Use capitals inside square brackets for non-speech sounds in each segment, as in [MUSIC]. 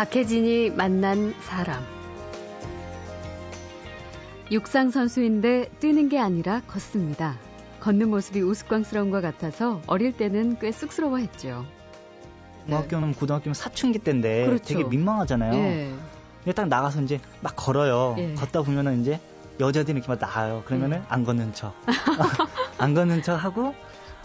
박혜진이 만난 사람. 육상 선수인데 뛰는 게 아니라 걷습니다. 걷는 모습이 우스꽝스러운 것 같아서 어릴 때는 꽤 쑥스러워했죠. 중학교는 고등학교는 사춘기 때인데 그렇죠. 되게 민망하잖아요. 예. 근데 딱 나가서 이제 막 걸어요. 예. 걷다 보면은 이제 여자들이 이렇게 막 나와요. 그러면은 예. 안 걷는 척. [LAUGHS] 안 걷는 척 하고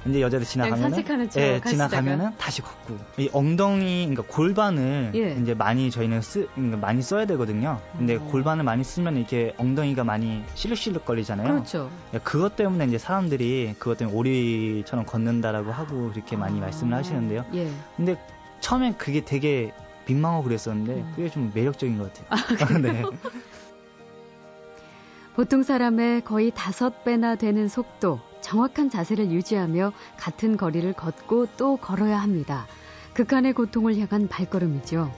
이제 여자들 지나가면은 산책하는 척 예. 지나가면은 다시 걷고. 이 엉덩이 그러니까 골반을 예. 이제 많이 저희는 쓰 그러니까 많이 써야 되거든요. 근데 어. 골반을 많이 쓰면 이렇게 엉덩이가 많이 실룩실룩 거리잖아요. 그렇죠. 예, 그것 때문에 이제 사람들이 그것 때문에 오리처럼 걷는다라고 하고 그렇게 많이 말씀을 하시는데요. 예. 근데 처음엔 그게 되게 민망하고 그랬었는데 음. 그게 좀 매력적인 것 같아요. [LAUGHS] 네. 보통 사람의 거의 다섯 배나 되는 속도, 정확한 자세를 유지하며 같은 거리를 걷고 또 걸어야 합니다. 극한의 고통을 향한 발걸음이죠.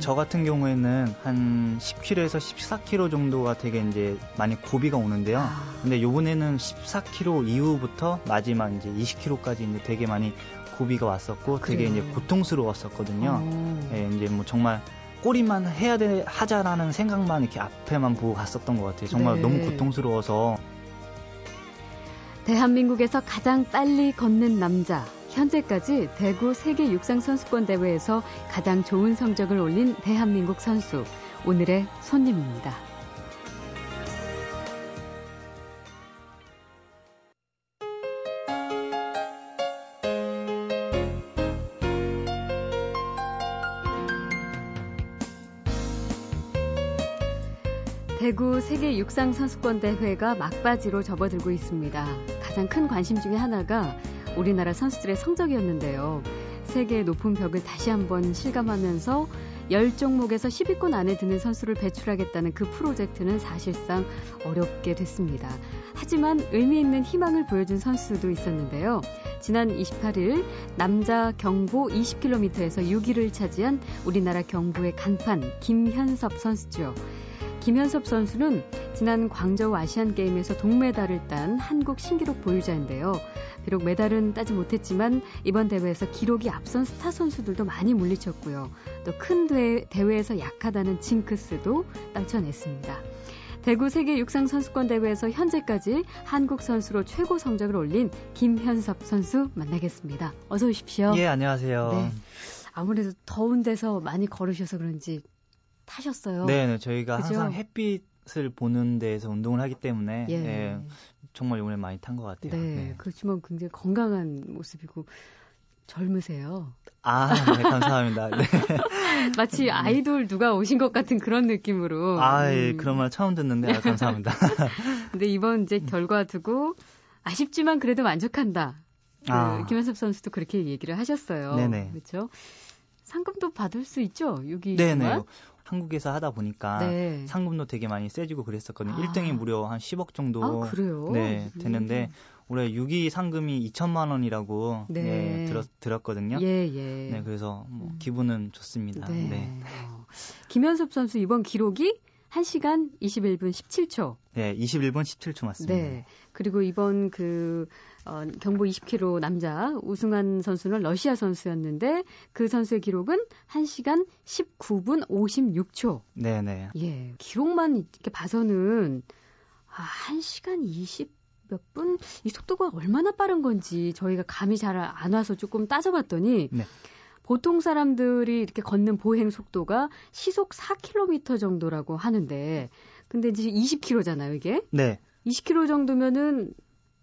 저 같은 경우에는 한 10km에서 14km 정도가 되게 이제 많이 고비가 오는데요. 아. 근데 요번에는 14km 이후부터 마지막 이제 20km까지 이제 되게 많이 고비가 왔었고 되게 그래요. 이제 고통스러웠었거든요. 어. 예, 이제 뭐 정말 꼬리만 해야 돼 하자라는 생각만 이렇게 앞에만 보고 갔었던 것 같아요. 정말 네. 너무 고통스러워서 대한민국에서 가장 빨리 걷는 남자. 현재까지 대구 세계 육상 선수권 대회에서 가장 좋은 성적을 올린 대한민국 선수. 오늘의 손님입니다. 세계 육상 선수권 대회가 막바지로 접어들고 있습니다. 가장 큰 관심 중에 하나가 우리나라 선수들의 성적이었는데요. 세계의 높은 벽을 다시 한번 실감하면서 10종목에서 10위권 안에 드는 선수를 배출하겠다는 그 프로젝트는 사실상 어렵게 됐습니다. 하지만 의미 있는 희망을 보여준 선수도 있었는데요. 지난 28일 남자 경보 20km에서 6위를 차지한 우리나라 경보의 간판 김현섭 선수죠. 김현섭 선수는 지난 광저우 아시안 게임에서 동메달을 딴 한국 신기록 보유자인데요. 비록 메달은 따지 못했지만 이번 대회에서 기록이 앞선 스타 선수들도 많이 물리쳤고요. 또큰 대회에서 약하다는 징크스도 떨쳐냈습니다. 대구 세계 육상 선수권 대회에서 현재까지 한국 선수로 최고 성적을 올린 김현섭 선수 만나겠습니다. 어서 오십시오. 예 안녕하세요. 네. 아무래도 더운 데서 많이 걸으셔서 그런지 타셨어요. 네, 네, 저희가 그죠? 항상 햇빛을 보는 데에서 운동을 하기 때문에 예. 예, 정말 이번에 많이 탄 것 같아요. 네, 그렇지만 굉장히 건강한 모습이고 젊으세요. 아, 네, 감사합니다. 네. [LAUGHS] 마치 아이돌 누가 오신 것 같은 그런 느낌으로. 아, 예, 음. 그런 말 처음 듣는데 아, 감사합니다. [LAUGHS] 근데 이번 이제 결과 두고 아쉽지만 그래도 만족한다. 그 아. 김현섭 선수도 그렇게 얘기를 하셨어요. 네네. 그렇죠? 상금도 받을 수 있죠? 6위 네, 동안? 네. 한국에서 하다 보니까 네. 상금도 되게 많이 세지고 그랬었거든요. 아. 1등이 무려 한 10억 정도 아, 그래요? 네, 음. 되는데 올해 6위 상금이 2천만 원이라고 네. 네, 들었, 들었거든요. 예, 예. 네, 그래서 뭐 음. 기분은 좋습니다. 네. 네. 어. 김현섭 선수 이번 기록이 1시간 21분 17초. 네, 21분 17초 맞습니다. 네. 그리고 이번 그 어, 경보 20km 남자 우승한 선수는 러시아 선수였는데 그 선수의 기록은 1시간 19분 56초. 네, 네. 예. 기록만 이렇게 봐서는 아, 1시간 20몇 분? 이 속도가 얼마나 빠른 건지 저희가 감이 잘 안 와서 조금 따져봤더니 네. 보통 사람들이 이렇게 걷는 보행 속도가 시속 4km 정도라고 하는데 근데 이제 20km잖아요, 이게. 네. 20km 정도면은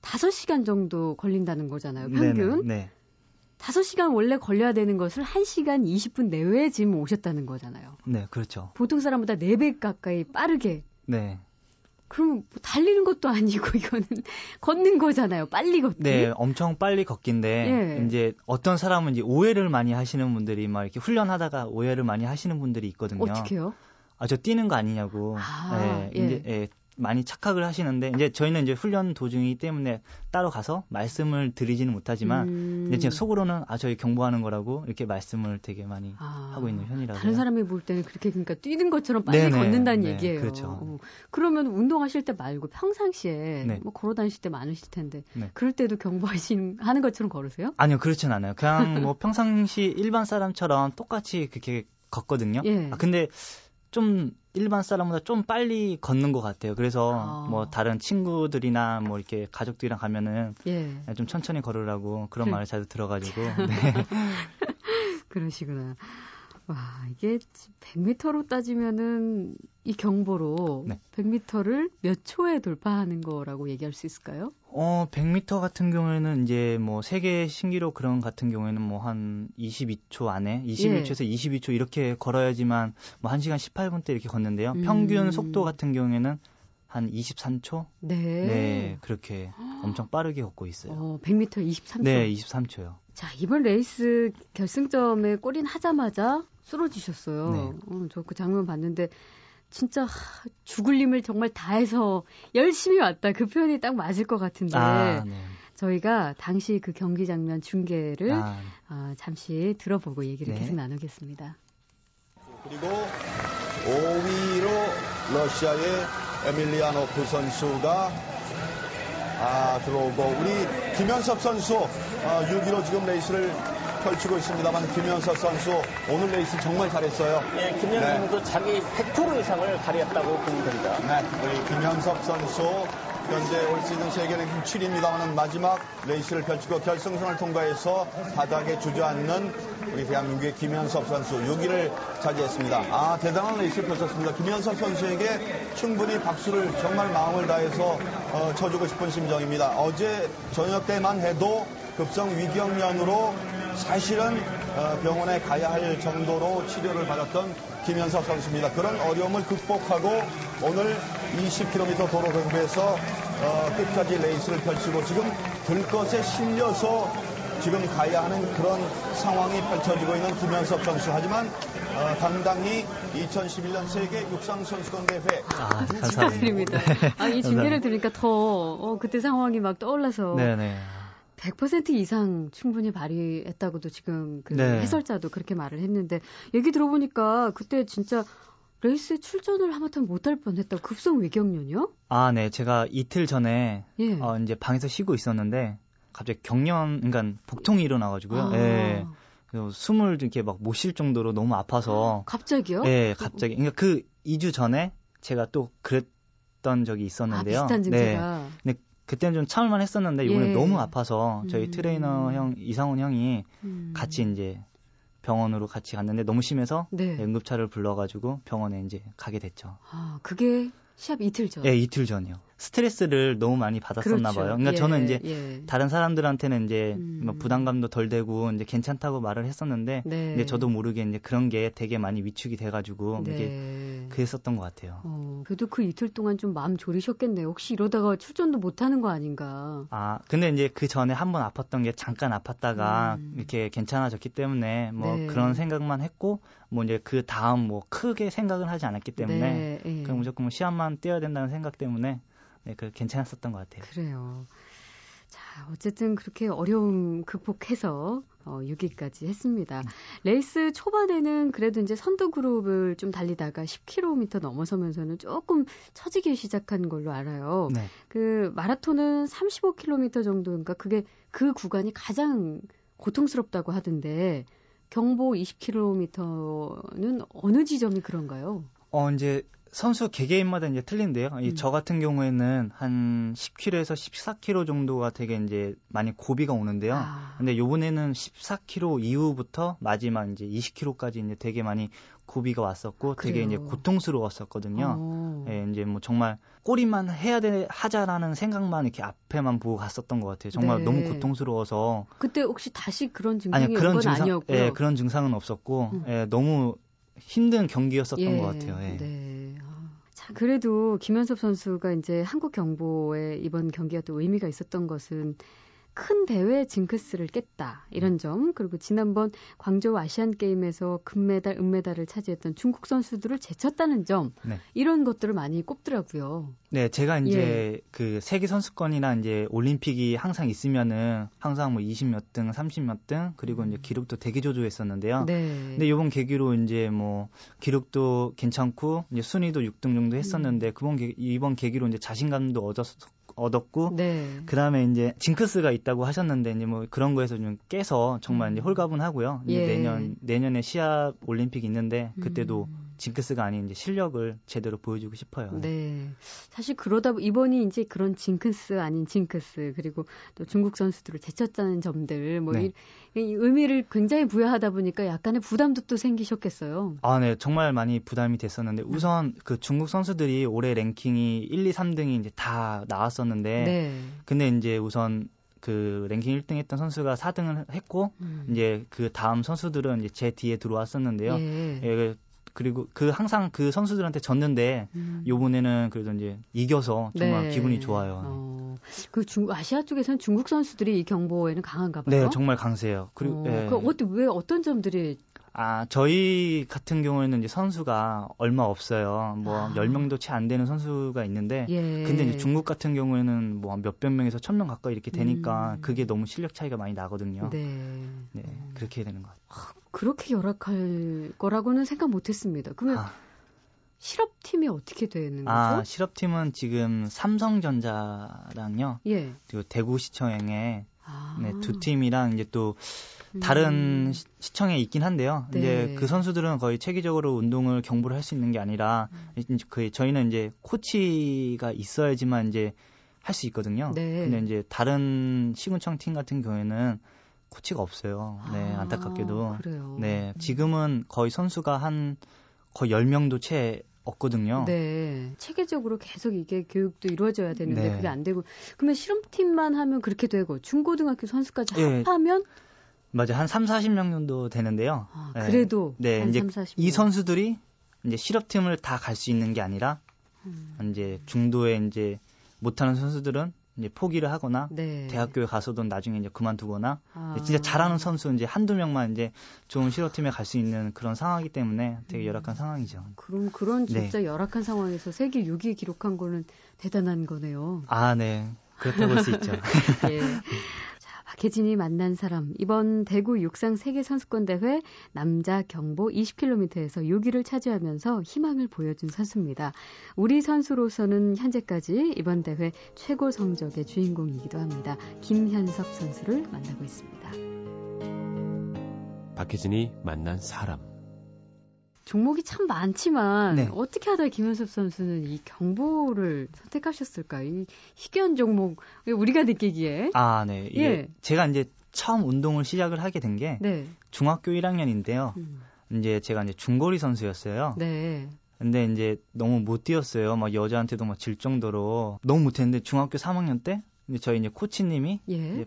5시간 정도 걸린다는 거잖아요, 평균. 네, 네. 5시간 원래 걸려야 되는 것을 1시간 20분 내외에 지금 오셨다는 거잖아요. 네, 그렇죠. 보통 사람보다 4배 가까이 빠르게. 네. 그럼 뭐 달리는 것도 아니고 [LAUGHS] 이거는 걷는 거잖아요. 빨리 걷기. 네, 엄청 빨리 걷기인데 예. 이제 어떤 사람은 이제 오해를 많이 하시는 분들이 막 이렇게 훈련하다가 오해를 많이 하시는 분들이 있거든요. 어떻게요? 아, 저 뛰는 거 아니냐고. 아, 예, 예. 이제 예, 많이 착각을 하시는데 이제 저희는 이제 훈련 도중이기 때문에 따로 가서 말씀을 드리지는 못하지만 음. 이제 제 속으로는 아 저희 경보하는 거라고 이렇게 말씀을 되게 많이 아, 하고 있는 편이라서. 다른 사람이 볼 때는 그렇게 그러니까 뛰는 것처럼 빨리 네네, 걷는다는 네, 얘기예요. 그렇죠. 어, 그러면 운동하실 때 말고 평상시에 네. 뭐 걸어 다니실 때 많으실 텐데 네. 그럴 때도 경보하신 하는 것처럼 걸으세요? 아니요, 그렇진 않아요. 그냥 [LAUGHS] 뭐 평상시 일반 사람처럼 똑같이 그렇게 걷거든요. 예. 아, 근데 좀 일반 사람보다 좀 빨리 걷는 것 같아요. 그래서 아. 뭐 다른 친구들이나 뭐 이렇게 가족들이랑 가면은 예. 좀 천천히 걸으라고 그런 그- 말을 자주 들어가지고 네. [LAUGHS] 그러시구나. 와, 이게 100m로 따지면은 이 경보로 네. 100m를 몇 초에 돌파하는 거라고 얘기할 수 있을까요? 어 100m 같은 경우에는 이제 뭐 세계 신기록 그런 같은 경우에는 뭐 한 22초 안에 예. 21초에서 22초 이렇게 걸어야지만 뭐 1시간 18분대 이렇게 걷는데요. 음. 평균 속도 같은 경우에는 한 23초? 네. 네, 그렇게 엄청 빠르게 걷고 있어요. 어, 100m 23초. 네, 23초요. 자, 이번 레이스 결승점에 골인 하자마자 쓰러지셨어요. 네. 어, 저그 장면 봤는데 진짜 하, 죽을 힘을 정말 다해서 열심히 왔다. 그 표현이 딱 맞을 것 같은데 아, 네. 저희가 당시 그 경기 장면 중계를 아, 아, 잠시 들어보고 얘기를 네. 계속 나누겠습니다. 그리고 5위로 러시아의 에멜리야노프 선수가 아, 들어오고 우리 김현섭 선수 아, 6위로 지금 레이스를 펼치고 있습니다만 김현섭 선수 오늘 레이스 정말 잘했어요. 예, 김현섭 네. 선수 자기 100% 이상을 발휘했다고 보면 됩니다. 네, 우리 김현섭 선수 현재 올 시즌 세계 랭킹 7위입니다만 마지막 레이스를 펼치고 결승선을 통과해서 바닥에 주저앉는 우리 대한민국의 김현석 선수 6위를 차지했습니다. 아 대단한 레이스를 펼쳤습니다. 김현석 선수에게 충분히 박수를 정말 마음을 다해서 어, 쳐주고 싶은 심정입니다. 어제 저녁 때만 해도 급성 위경련으로 사실은 어, 병원에 가야 할 정도로 치료를 받았던 김현석 선수입니다. 그런 어려움을 극복하고 오늘 20km 도로 경부에서 어, 끝까지 레이스를 펼치고 지금 들것에 실려서 지금 가야 하는 그런 상황이 펼쳐지고 있는 김현석 선수. 하지만 어, 당당히 2011년 세계 육상선수권 대회 아, 감사합니다. 아, 이 감사합니다. 들으니까 더 어, 그때 상황이 막 떠올라서 네, 네. 100% 이상 충분히 발휘했다고도 지금 그 네. 해설자도 그렇게 말을 했는데 얘기 들어보니까 그때 진짜 레이스에 출전을 하마터면 못할 뻔했다고 급성 위경련이요? 아, 네. 제가 이틀 전에 예. 어, 이제 방에서 쉬고 있었는데 갑자기 경련, 그러니까 복통이 일어나가지고요. 아, 예. 그래서 숨을 이렇게 막 못 쉴 정도로 너무 아파서. 갑자기요? 예, 갑자기. 그러니까 그 2주 전에 제가 또 그랬던 적이 아, 있었는데요. 비슷한 네. 증세가. 그때는 좀 참을만 했었는데 이번에 예. 너무 아파서 저희 음. 트레이너 형 이상훈 형이 음. 같이 이제 병원으로 같이 갔는데 너무 심해서 네. 응급차를 불러가지고 병원에 이제 가게 됐죠. 아, 그게 시합 이틀 전. 예, 이틀 전이요. 스트레스를 너무 많이 받았었나 그렇죠. 봐요. 그러니까 예, 저는 이제 예. 다른 사람들한테는 이제 음. 뭐 부담감도 덜 되고 이제 괜찮다고 말을 했었는데 네. 근데 저도 모르게 이제 그런 게 되게 많이 위축이 돼가지고 이게 네. 그랬었던 것 같아요. 어, 그래도 그 이틀 동안 좀 마음 졸이셨겠네요. 혹시 이러다가 출전도 못하는 거 아닌가. 아 근데 이제 그 전에 한 번 아팠던 게 잠깐 아팠다가 음. 이렇게 괜찮아졌기 때문에 뭐 네. 그런 생각만 했고 뭐 이제 그 다음 뭐 크게 생각은 하지 않았기 때문에 네, 예. 그냥 무조건 뭐 시합만 뛰어야 된다는 생각 때문에 네, 그 괜찮았었던 것 같아요. 그래요. 자, 어쨌든 그렇게 어려움 극복해서 어, 6위까지 했습니다. 음. 레이스 초반에는 그래도 이제 선두 그룹을 좀 달리다가 10km 넘어서면서는 조금 처지기 시작한 걸로 알아요. 네. 그 마라톤은 35km 정도인가 그게 그 구간이 가장 고통스럽다고 하던데 경보 20km는 어느 지점이 그런가요? 어, 이제 선수 개개인마다 이제 틀린데요. 이 음. 저 같은 경우에는 한 10km에서 14km 정도가 되게 이제 많이 고비가 오는데요. 아. 근데 요번에는 14km 이후부터 마지막 이제 20km까지 이제 되게 많이 고비가 왔었고 되게 그래요. 이제 고통스러웠었거든요. 어. 예, 이제 뭐 정말 꼬리만 해야 돼 하자라는 생각만 이렇게 앞에만 보고 갔었던 것 같아요. 정말 네. 너무 고통스러워서 그때 혹시 다시 그런 증상이 아니 온 그런 건 증상, 아니었고요. 예, 그런 증상은 없었고 음. 예, 너무 힘든 경기였었던 것 같아요. 예. 네. 아, 자, 그래도 김현섭 선수가 이제 한국 경보에 이번 경기가 또 의미가 있었던 것은 큰 대회 징크스를 깼다. 이런 점. 그리고 지난번 광저우 아시안 게임에서 금메달, 은메달을 차지했던 중국 선수들을 제쳤다는 점. 네. 이런 것들을 많이 꼽더라고요. 네, 제가 이제 예. 그 세계 선수권이나 이제 올림픽이 항상 있으면은 항상 뭐 20몇 등, 30몇 등 그리고 이제 기록도 되게 조조했었는데요. 네. 근데 이번 계기로 이제 뭐 기록도 괜찮고 이제 순위도 6등 정도 했었는데 그번 계, 이번 계기로 이제 자신감도 얻었 얻었고 네. 그다음에 이제 징크스가 있다고 하셨는데 이제 뭐 그런 거에서 좀 깨서 정말 이제 홀가분하고요. 이제 예. 내년 내년에 시합 올림픽 있는데 그때도 음. 징크스가 아닌 이제 실력을 제대로 보여주고 싶어요. 네. 사실 그러다 보- 이번이 이제 그런 징크스 아닌 징크스 그리고 또 중국 선수들을 제쳤다는 점들 뭐 네. 이, 이 의미를 굉장히 부여하다 보니까 약간의 부담도 또 생기셨겠어요. 아, 네. 정말 많이 부담이 됐었는데 우선 그 중국 선수들이 올해 랭킹이 1, 2, 3등이 이제 다 나왔었는데 네. 근데 이제 우선 그 랭킹 1등 했던 선수가 4등을 했고 음. 이제 그 다음 선수들은 이제 제 뒤에 들어왔었는데요. 예. 예, 그리고 그 항상 그 선수들한테 졌는데 음. 요번에는 그래도 이제 이겨서 정말 네. 기분이 좋아요. 어, 그 중, 아시아 쪽에서는 중국 선수들이 이 경보에는 강한가 봐요. 네, 정말 강세요. 그리고 어, 예. 그 어때 왜 어떤 점들이 아, 저희 같은 경우에는 이제 선수가 얼마 없어요. 뭐 아. 10명도 채 안 되는 선수가 있는데 예. 근데 이제 중국 같은 경우에는 뭐 몇백 명에서 천 명 가까이 이렇게 되니까 음. 그게 너무 실력 차이가 많이 나거든요. 네. 네, 그렇게 되는 것 같아요. 그렇게 열악할 거라고는 생각 못 했습니다. 그러면 아. 실업팀이 어떻게 되는 거죠? 아, 실업팀은 지금 삼성전자랑요. 예. 그리고 대구시청에 아. 네, 두 팀이랑 이제 또 다른 음. 시- 시청에 있긴 한데요. 네. 이제 그 선수들은 거의 체계적으로 운동을 경부를 할 수 있는 게 아니라 음. 이제 그 저희는 이제 코치가 있어야지만 이제 할 수 있거든요. 네. 근데 이제 다른 시군청 팀 같은 경우에는 코치가 없어요. 네, 아, 안타깝게도. 그래요. 네, 지금은 거의 선수가 한 거의 10명도 채 없거든요. 네. 체계적으로 계속 이게 교육도 이루어져야 되는데 네. 그게 안 되고 그러면 실험팀만 하면 그렇게 되고 중고등학교 선수까지 예. 합하면 맞아요. 한 3, 40명 정도 되는데요. 아, 네. 그래도 네, 한 이제 3, 40이 선수들이 이제 실업팀을 다 갈 수 있는 게 아니라 음. 이제 중도에 이제 못하는 선수들은 이제 포기를 하거나 네. 대학교에 가서도 나중에 이제 그만두거나 아. 진짜 잘하는 선수 이제 한두 명만 이제 좋은 실업팀에 갈 수 있는 그런 상황이기 때문에 되게 열악한 상황이죠. 그럼 그런 네. 진짜 열악한 상황에서 세계 6위 기록한 거는 대단한 거네요. 아, 네. 그렇다고 볼 수 있죠. [LAUGHS] 예. [LAUGHS] 자, 박혜진이 만난 사람. 이번 대구 육상 세계 선수권 대회 남자 경보 20km에서 6위를 차지하면서 희망을 보여준 선수입니다. 우리 선수로서는 현재까지 이번 대회 최고 성적의 주인공이기도 합니다. 김현석 선수를 만나고 있습니다. 박혜진이 만난 사람. 종목이 참 많지만 네. 어떻게 하다 김현섭 선수는 이 경보를 선택하셨을까? 이 희귀한 종목 우리가 느끼기에 아, 네. 이게 예. 제가 이제 처음 운동을 시작을 하게 된게 네. 중학교 1학년인데요. 음. 이제 제가 이제 중거리 선수였어요. 네. 근데 이제 너무 못 뛰었어요. 막 여자한테도 막 질 정도로 너무 못했는데 중학교 3학년 때 이제 저희 이제 코치님이 예. 예.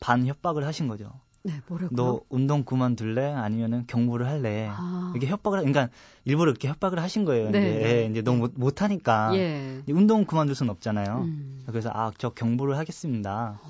반 협박을 하신 거죠. 네, 뭐라고요? 너 운동 그만둘래? 아니면은 경부를 할래? 아. 이렇게 협박을, 하- 그러니까 일부러 이렇게 협박을 하신 거예요. 네. 이제, 예, 이제 너무 못, 못하니까. 예. 운동 그만둘 순 없잖아요. 음. 그래서 아, 저 경부를 하겠습니다.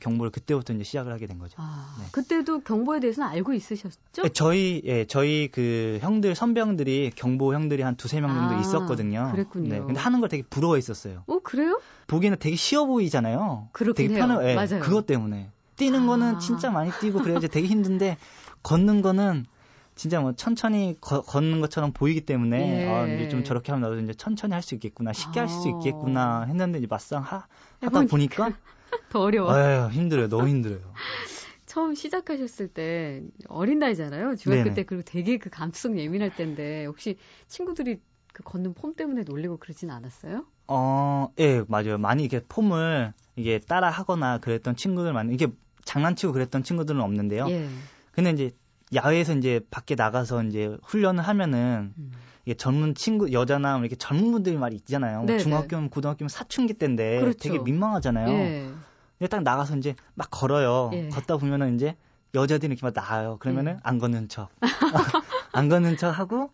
경부를 그때부터 이제 시작을 하게 된 거죠. 아, 네. 그때도 경보에 대해서는 알고 있으셨죠? 예, 저희, 예, 저희 그 형들, 선배 형들이 경보 형들이 한 두세 명 정도 아, 있었거든요. 그랬군요. 네, 근데 하는 걸 되게 부러워 했었어요. 어, 그래요? 보기에는 되게 쉬워 보이잖아요. 그렇긴 되게 해요. 편해, 예, 맞아요. 그것 때문에. 뛰는 아. 거는 진짜 많이 뛰고 그래야지 되게 힘든데 걷는 거는 진짜 뭐 천천히 거- 걷는 것처럼 보이기 때문에 예. 아, 이제 좀 저렇게 하면 나도 이제 천천히 할 수 있겠구나, 쉽게 할수 아. 있겠구나 했는데 이제 막상 하, 하다 보니까 [LAUGHS] 더 어려워. 아유, 힘들어요. 너무 힘들어요. [LAUGHS] 처음 시작하셨을 때 어린 나이잖아요. 중학교 네네. 때 그리고 되게 그 감수성 예민할 때인데 혹시 친구들이 그 걷는 폼 때문에 놀리고 그러진 않았어요? 어, 예, 맞아요. 많이 이렇게 폼을 이게 따라 하거나 그랬던 친구들 많이 이게 장난치고 그랬던 친구들은 없는데요. 예. 근데 이제 야외에서 이제 밖에 나가서 이제 훈련을 하면은 음. 이게 젊은 친구 여자나 뭐 이렇게 젊은 분들이 많이 있잖아요. 뭐 네네. 중학교면 고등학교면 사춘기 때인데 그렇죠. 되게 민망하잖아요. 예. 근데 딱 나가서 이제 막 걸어요. 예. 걷다 보면은 이제 여자들이 이렇게 막 나와요. 그러면은 예. 안 걷는 척, [LAUGHS] 안 걷는 척 하고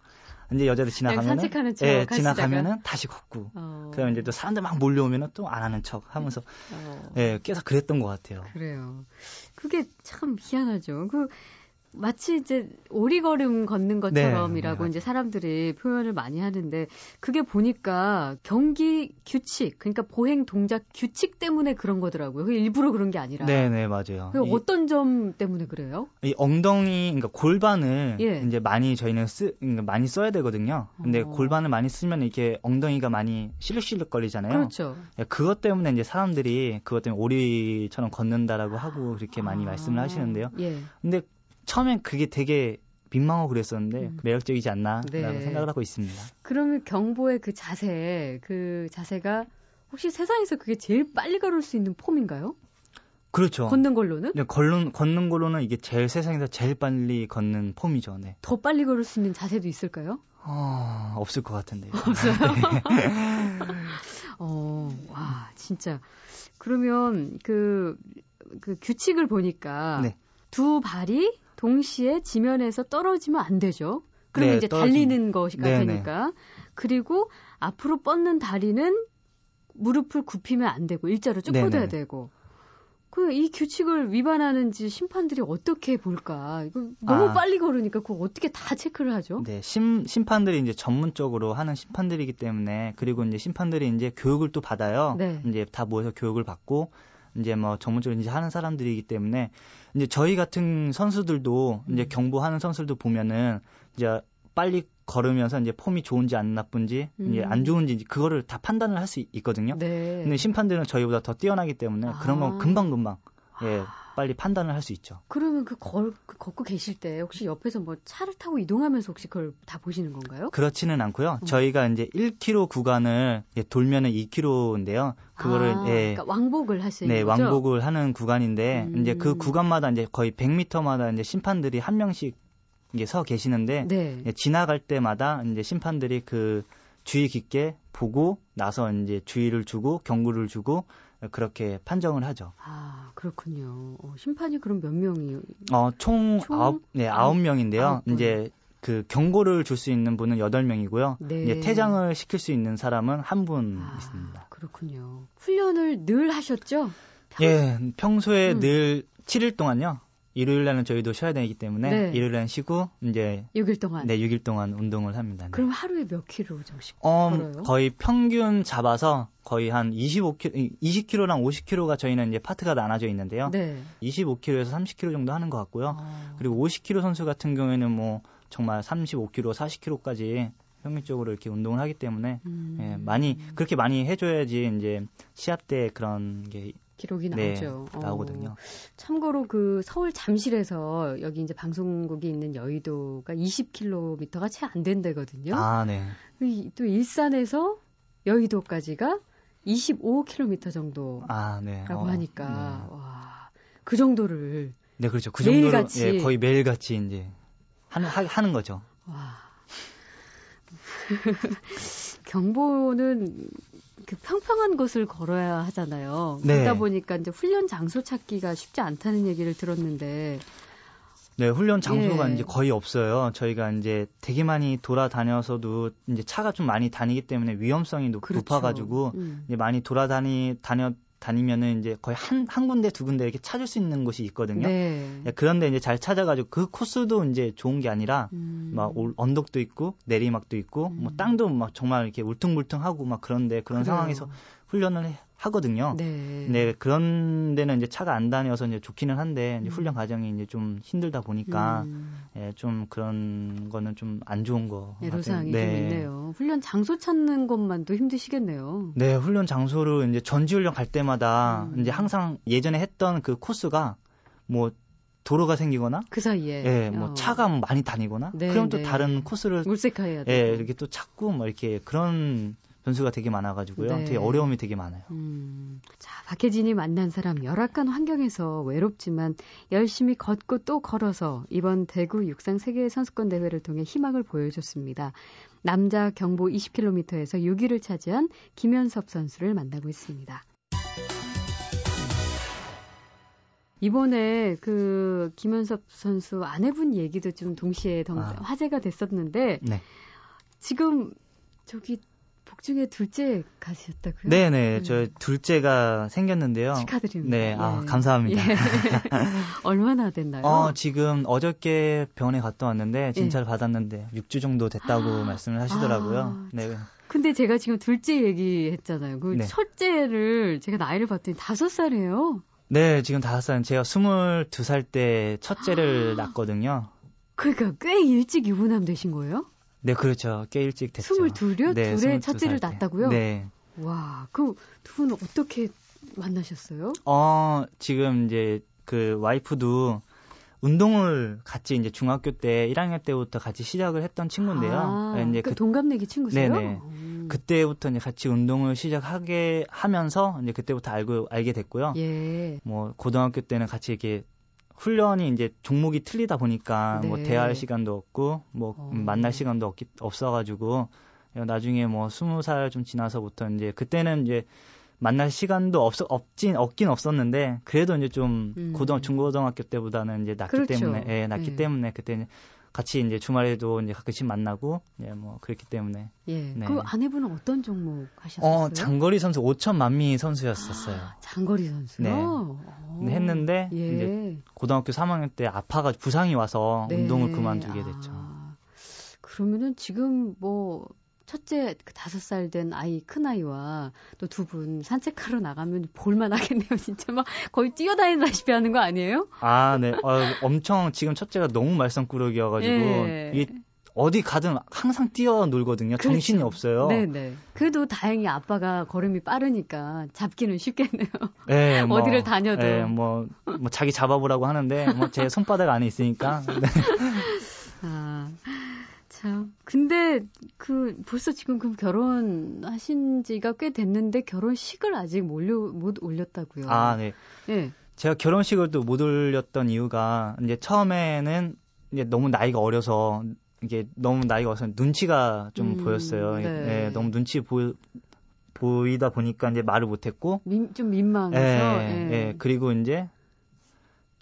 이제 여자들 지나가면은 예. 지나가면은 다시 걷고. 어. 그러면 이제 또 사람들 막 몰려오면은 또 안 하는 척 하면서 어. 예, 계속 그랬던 것 같아요. 그래요. 그게 참 희한하죠. 그 마치 이제 오리걸음 걷는 것처럼이라고 네, 네, 이제 사람들이 표현을 많이 하는데 그게 보니까 경기 규칙 그러니까 보행 동작 규칙 때문에 그런 거더라고요. 일부러 그런 게 아니라. 네, 네, 맞아요. 그 이, 어떤 점 때문에 그래요? 이 엉덩이, 그러니까 골반을 예. 이제 많이 저희는 쓰, 그러니까 많이 써야 되거든요. 근데 어. 골반을 많이 쓰면 이렇게 엉덩이가 많이 실룩실룩 거리잖아요. 그렇죠. 예, 그것 때문에 이제 사람들이 그것 때문에 오리처럼 걷는다라고 하고 그렇게 많이 말씀을 아, 하시는데요. 예. 근데 처음엔 그게 되게 민망하고 그랬었는데 음. 매력적이지 않나라고 네. 생각을 하고 있습니다. 그러면 경보의 그 자세, 그 자세가 혹시 세상에서 그게 제일 빨리 걸을 수 있는 폼인가요? 그렇죠. 걷는 걸로는? 네, 걷는, 걷는 걸로는 이게 제일 세상에서 제일 빨리 걷는 폼이죠. 네. 더 빨리 걸을 수 있는 자세도 있을까요? 어, 없을 것 같은데요. [LAUGHS] [LAUGHS] 어, 와, 진짜. 그러면 그, 그 규칙을 보니까 네. 두 발이 동시에 지면에서 떨어지면 안 되죠. 그러면 네, 이제 떨어지- 달리는 것이가 네, 되니까. 그리고 앞으로 뻗는 다리는 무릎을 굽히면 안 되고 일자로 쭉 네, 뻗어야 네. 되고. 그 이 규칙을 위반하는지 심판들이 어떻게 볼까? 이거 너무 아. 빨리 걸으니까 그거 어떻게 다 체크를 하죠? 네, 심, 심판들이 이제 전문적으로 하는 심판들이기 때문에 그리고 이제 심판들이 이제 교육을 또 받아요. 네. 이제 다 모여서 교육을 받고 이제 뭐 전문적으로 이제 하는 사람들이기 때문에 이제 저희 같은 선수들도 음. 이제 경보하는 선수들도 보면은 이제 빨리 걸으면서 이제 폼이 좋은지 안 나쁜지 이제 음. 안 좋은지 이제 그거를 다 판단을 할 수 있거든요. 네. 근데 심판들은 저희보다 더 뛰어나기 때문에 그런 아. 건 금방 금방 예 빨리 판단을 할 수 있죠. 그러면 그 걸, 그 걷고 계실 때 혹시 옆에서 뭐 차를 타고 이동하면서 혹시 그걸 다 보시는 건가요? 그렇지는 않고요. 음. 저희가 이제 1km 구간을 예, 돌면은 2km인데요. 그거를 아, 예, 그러니까 왕복을 하시는 네, 거죠? 왕복을 하는 구간인데 음. 이제 그 구간마다 이제 거의 100m마다 이제 심판들이 한 명씩 이게 서 계시는데 네. 예, 지나갈 때마다 이제 심판들이 그 주의 깊게 보고 나서 이제 주의를 주고 경고를 주고 그렇게 판정을 하죠. 아, 그렇군요. 어, 심판이 그럼 몇 명이? 어, 총, 총 아홉, 네, 아홉- 명인데요. 이제 그 경고를 줄 수 있는 분은 여덟 명이고요. 네. 이제 퇴장을 시킬 수 있는 사람은 한분 아, 있습니다. 그렇군요. 훈련을 늘 하셨죠? 예, 평소에 음. 늘 7일 동안요. 일요일 날은 저희도 쉬어야 되기 때문에 네. 일요일 날 쉬고 이제 6일 동안. 네, 6일 동안 운동을 합니다. 네. 그럼 하루에 몇 킬로 정식 어, 걸어요? 거의 평균 잡아서 거의 한 25kg, 20kg랑 50kg가 저희는 이제 파트가 나눠져 있는데요. 네. 25kg에서 30kg 정도 하는 것 같고요. 아, 그리고 50kg 선수 같은 경우에는 뭐 정말 35kg, 40kg까지 평균적으로 이렇게 운동을 하기 때문에 음, 예, 많이 그렇게 많이 해줘야지 이제 시합 때 그런 게 기록이 네, 나오죠. 어. 나오거든요. 참고로 그 서울 잠실에서 여기 이제 방송국이 있는 여의도가 20km가 채 안 된다거든요. 아, 네. 이- 또 일산에서 여의도까지가 25km 정도라고 아, 네. 어, 하니까 네. 와, 그 정도를 네, 그렇죠. 그 정도로 매일같이. 예, 거의 매일같이 이제 하는 하, 하는 거죠. 와. [LAUGHS] 경보는 그 평평한 곳을 걸어야 하잖아요. 네. 그러다 보니까 이제 훈련 장소 찾기가 쉽지 않다는 얘기를 들었는데 네, 훈련 장소가 예. 이제 거의 없어요. 저희가 이제 되게 많이 돌아다녀서도 이제 차가 좀 많이 다니기 때문에 위험성이 높, 그렇죠. 높아가지고 음. 이제 많이 돌아다니 다녀 다니면은 이제 거의 한, 한 군데 두 군데 이렇게 찾을 수 있는 곳이 있거든요. 네. 예, 그런데 이제 잘 찾아가지고 그 코스도 이제 좋은 게 아니라 음. 막 올- 언덕도 있고 내리막도 있고 뭐 음. 땅도 막 정말 이렇게 울퉁불퉁하고 막 그런데 그런 그래요. 상황에서 훈련을 해- 하거든요. 네. 네, 그런 데는 이제 차가 안 다녀서 이제 좋기는 한데 이제 음. 훈련 과정이 이제 좀 힘들다 보니까 음. 예, 좀 그런 거는 좀 안 좋은 거. 애로사항이 같아요. 좀 있네요. 훈련 장소 찾는 것만도 힘드시겠네요. 네, 훈련 장소로 이제 전지 훈련 갈 때마다 음. 이제 항상 예전에 했던 그 코스가 뭐 도로가 생기거나 그 사이에 예, 뭐 어, 차가 뭐 많이 다니거나 네, 그럼 또 네. 다른 코스를 물색해야 돼요. 예, 이렇게 또 찾고 뭐 이렇게 그런 변수가 되게 많아가지고요. 네. 되게 어려움이 되게 많아요. 음, 자, 박혜진이 만난 사람 열악한 환경에서 외롭지만 열심히 걷고 또 걸어서 이번 대구 육상 세계 선수권 대회를 통해 희망을 보여줬습니다. 남자 경보 20km에서 6위를 차지한 김현섭 선수를 만나고 있습니다. 이번에 그 김현섭 선수 아내분 얘기도 좀 동시에 덩- 아. 화제가 됐었는데 네. 지금 저기 복중에 둘째 가셨다고요? 네네. 음. 저 둘째가 생겼는데요. 축하드립니다. 네, 아, 예. 감사합니다. 예. [LAUGHS] 얼마나 됐나요? 어, 지금 어저께 병원에 갔다 왔는데, 진찰 예. 받았는데, 6주 정도 됐다고 말씀을 하시더라고요. 아, 네. 근데 제가 지금 둘째 얘기했잖아요. 그 네. 첫째를 제가 나이를 봤더니 다섯 살이에요. 네, 지금 다섯 살, 제가 22살 때 첫째를 아. 낳았거든요. 그러니까 꽤 일찍 유부남 되신 거예요? 네, 그렇죠. 꽤 일찍 됐죠. 스물둘이요? 네, 둘에 22살 첫째를 때. 낳았다고요? 네. 와, 그 두 분은 어떻게 만나셨어요? 어, 지금 이제 그 와이프도 운동을 같이 이제 중학교 때 1학년 때부터 같이 시작을 했던 친구인데요. 아, 네, 이제 그 그, 동갑내기 친구세요? 네네. 음. 그때부터 이제 같이 운동을 시작하게 하면서 이제 그때부터 알고 알게 됐고요. 예. 뭐 고등학교 때는 같이 이렇게 훈련이 이제 종목이 틀리다 보니까 뭐 네. 대화할 시간도 없고 뭐 어. 만날 시간도 없기, 없어가지고 나중에 뭐 스무 살 좀 지나서부터 이제 그때는 이제 만날 시간도 없 없진 없긴 없었는데 그래도 이제 좀 음. 고등 중고등학교 때보다는 이제 낫기 그렇죠. 때문에 예, 낫기 네. 때문에 그때 이제 같이 이제 주말에도 이제 가끔씩 만나고 예, 뭐 그랬기 때문에 예. 네. 그 아내분은 어떤 종목 하셨어요? 어 장거리 선수 5천 만 미 선수였었어요. 장거리 선수요? 네. 어. 근데 했는데 예. 이제 고등학교 3학년 때 아파가 부상이 와서 네. 운동을 그만두게 됐죠. 아, 그러면은 지금 뭐 첫째 그 다섯 살 된 아이 큰 아이와 또 두 분 산책하러 나가면 볼만하겠네요. [LAUGHS] 진짜 막 거의 뛰어다니다시피 하는 거 아니에요? 아, 네. 어, 엄청 지금 첫째가 너무 말썽꾸러기여가지고 예. 이게 어디 가든 항상 뛰어 놀거든요. 정신이 그렇죠. 없어요. 네네. 그래도 다행히 아빠가 걸음이 빠르니까 잡기는 쉽겠네요. 예, [LAUGHS] 뭐, 어디를 다녀도. 예, 뭐, 뭐 자기 잡아보라고 하는데 뭐 제 손바닥 안에 있으니까. 네. [LAUGHS] 아, 참. 근데 그 벌써 지금 그 결혼하신 지가 꽤 됐는데 결혼식을 아직 못, 올려, 못 올렸다고요. 아, 네. 예. 제가 결혼식을 또 못 올렸던 이유가 이제 처음에는 이제 너무 나이가 어려서 이게 너무 나이가 어려서 눈치가 좀 음, 보였어요. 네. 예, 너무 눈치 보, 보이다 보니까 이제 말을 못했고 민, 좀 민망해서. 예, 예. 예. 그리고 이제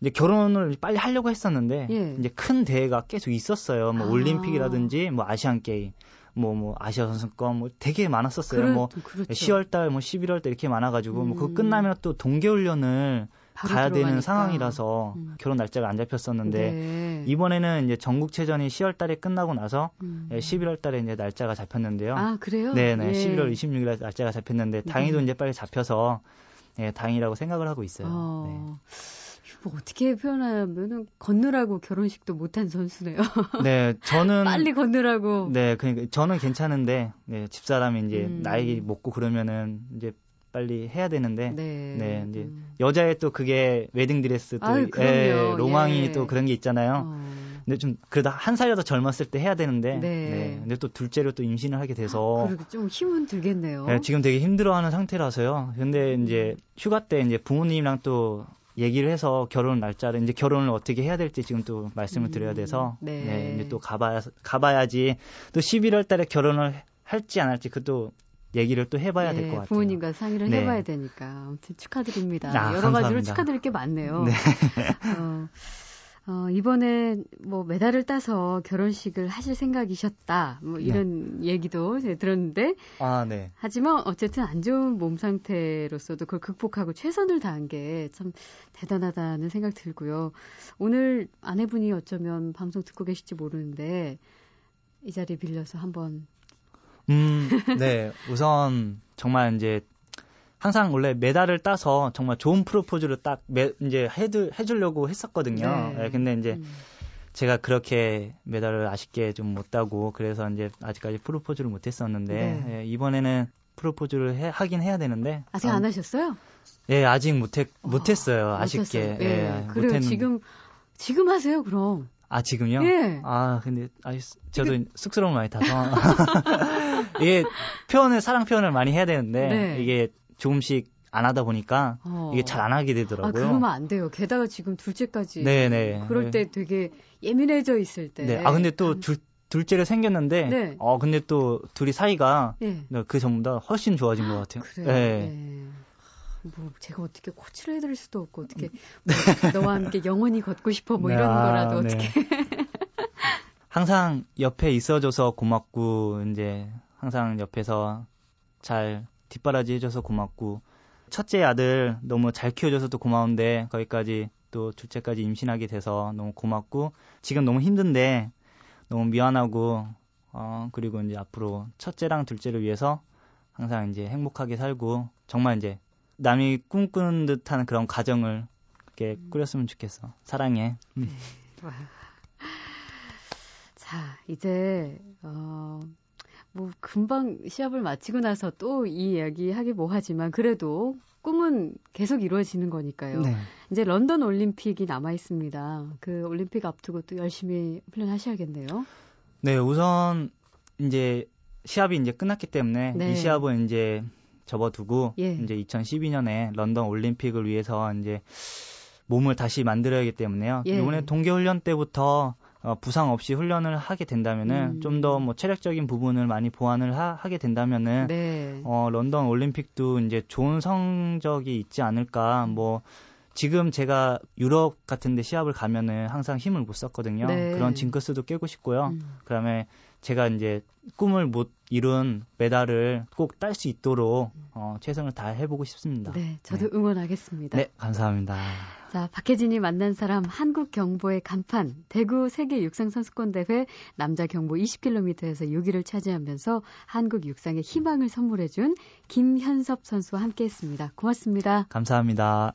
이제 결혼을 빨리 하려고 했었는데 예. 이제 큰 대회가 계속 있었어요. 뭐 아. 올림픽이라든지 뭐 아시안 게임, 뭐 뭐 아시아 선수권 뭐 되게 많았었어요. 그렇- 뭐 그렇죠. 10월 달, 뭐 11월 달 이렇게 많아가지고 뭐 그거 음. 끝나면 또 동계 훈련을 바로 가야 되는 들어가니까. 상황이라서 음. 결혼 날짜가 안 잡혔었는데 네. 이번에는 이제 전국체전이 10월 달에 끝나고 나서 음. 예, 11월 달에 이제 날짜가 잡혔는데요. 아, 그래요? 네네. 예. 11월 26일 날 날짜가 잡혔는데 다행히도 네. 이제 빨리 잡혀서 예, 다행이라고 생각을 하고 있어요. 네. 어. 뭐 어떻게 표현하면은 걷느라고 결혼식도 못한 선수네요. [LAUGHS] 네, 저는 빨리 걷느라고. 네, 그러니까 저는 괜찮은데 네, 집사람이 이제 음. 나이 먹고 그러면은 이제 빨리 해야 되는데 네. 네, 이제 음. 여자의 또 그게 웨딩 드레스 또 아유, 그럼요. 로망이 예. 또 그런 게 있잖아요. 어. 근데 좀 그래도 한 살이라도 젊었을 때 해야 되는데 네. 근데 또 둘째로 또 임신을 하게 돼서 그리고 좀 힘은 들겠네요. 네, 지금 되게 힘들어하는 상태라서요. 근데 이제 휴가 때 이제 부모님이랑 또 얘기를 해서 결혼 날짜를 이제 결혼을 어떻게 해야 될지 지금 또 말씀을 음, 드려야 돼서 네. 이제 또 가봐야 가봐야지 또 11월 달에 결혼을 할지 안 할지 그것도 얘기를 또 해봐야 될 예, 것 같아요. 부모님과 상의를 네. 해봐야 되니까 아무튼 축하드립니다. 아, 여러 가지로 감사합니다. 축하드릴 게 많네요. 네. 어, [LAUGHS] 어, 이번에 뭐 메달을 따서 결혼식을 하실 생각이셨다. 뭐 네. 이런 얘기도 제가 들었는데 아, 네. 하지만 어쨌든 안 좋은 몸 상태로서도 그걸 극복하고 최선을 다한 게 참 대단하다는 생각 들고요. 오늘 아내분이 어쩌면 방송 듣고 계실지 모르는데 이 자리 빌려서 한번 음, 네. 우선 정말 이제 항상 원래 메달을 따서 정말 좋은 프로포즈를 딱 매, 이제 해드, 해주려고 했었거든요. 네. 예, 근데 이제 음, 제가 그렇게 메달을 아쉽게 좀 못 따고 그래서 이제 아직까지 프로포즈를 못 했었는데 네. 예, 이번에는 프로포즈를 해, 하긴 해야 되는데 아직 아, 안 하셨어요? 예 아직 못했 못했어요 아쉽게 못했어요. 예. 예, 그래요. 못했는데. 지금 지금 하세요. 그럼. 아 지금요? 예. 아 근데 아 저도 쑥스러움 많이 타서 [LAUGHS] 이게 표현을 사랑 표현을 많이 해야 되는데 네. 이게 조금씩 안 하다 보니까 어. 이게 잘 안 하게 아, 되더라고요. 그러면 안 돼요. 게다가 지금 둘째까지. 네네. 그럴 때 되게 예민해져 있을 때. 네. 아 근데 또 둘, 둘째를 생겼는데 네. 어 근데 또 둘이 사이가 예. 그 전보다 훨씬 좋아진 것 같아요. 그래요. 네. 예. 뭐 제가 어떻게 코치를 해드릴 수도 없고 어떻게 음. 뭐 너와 함께 영원히 걷고 싶어 뭐 이런 아, 거라도 네. 어떻게 [LAUGHS] 항상 옆에 있어줘서 고맙고 이제 항상 옆에서 잘 뒷바라지 해줘서 고맙고 첫째 아들 너무 잘 키워줘서도 고마운데 거기까지 또 둘째까지 임신하게 돼서 너무 고맙고 지금 너무 힘든데 너무 미안하고 어 그리고 이제 앞으로 첫째랑 둘째를 위해서 항상 이제 행복하게 살고 정말 이제 남이 꿈꾸는 듯한 그런 가정을 이렇게 꾸렸으면 좋겠어. 사랑해. 음. 와. [LAUGHS] 자, 이제 어, 뭐 금방 시합을 마치고 나서 또 이 이야기 하기 뭐하지만 그래도 꿈은 계속 이루어지는 거니까요. 네. 이제 런던 올림픽이 남아 있습니다. 그 올림픽 앞두고 또 열심히 훈련하셔야겠네요. 네, 우선 이제 시합이 이제 끝났기 때문에 네. 이 시합은 이제 접어두고 예. 이제 2012년에 런던 올림픽을 위해서 이제 몸을 다시 만들어야 하기 때문에요. 예. 이번에 동계 훈련 때부터 어, 부상 없이 훈련을 하게 된다면은 음. 좀더 뭐 체력적인 부분을 많이 보완을 하, 게 된다면은 네. 어, 런던 올림픽도 이제 좋은 성적이 있지 않을까. 뭐 지금 제가 유럽 같은 데 시합을 가면은 항상 힘을 못 썼거든요. 네. 그런 징크스도 깨고 싶고요. 음. 그다음에 제가 이제 꿈을 못 이룬 메달을 꼭 딸 수 있도록 어, 최선을 다해 보고 싶습니다. 네, 저도 응원하겠습니다. 네, 감사합니다. 자, 박혜진이 만난 사람 한국 경보의 간판 대구 세계 육상 선수권 대회 남자 경보 20km에서 6위를 차지하면서 한국 육상에 희망을 선물해 준 김현섭 선수와 함께 했습니다. 고맙습니다. 감사합니다.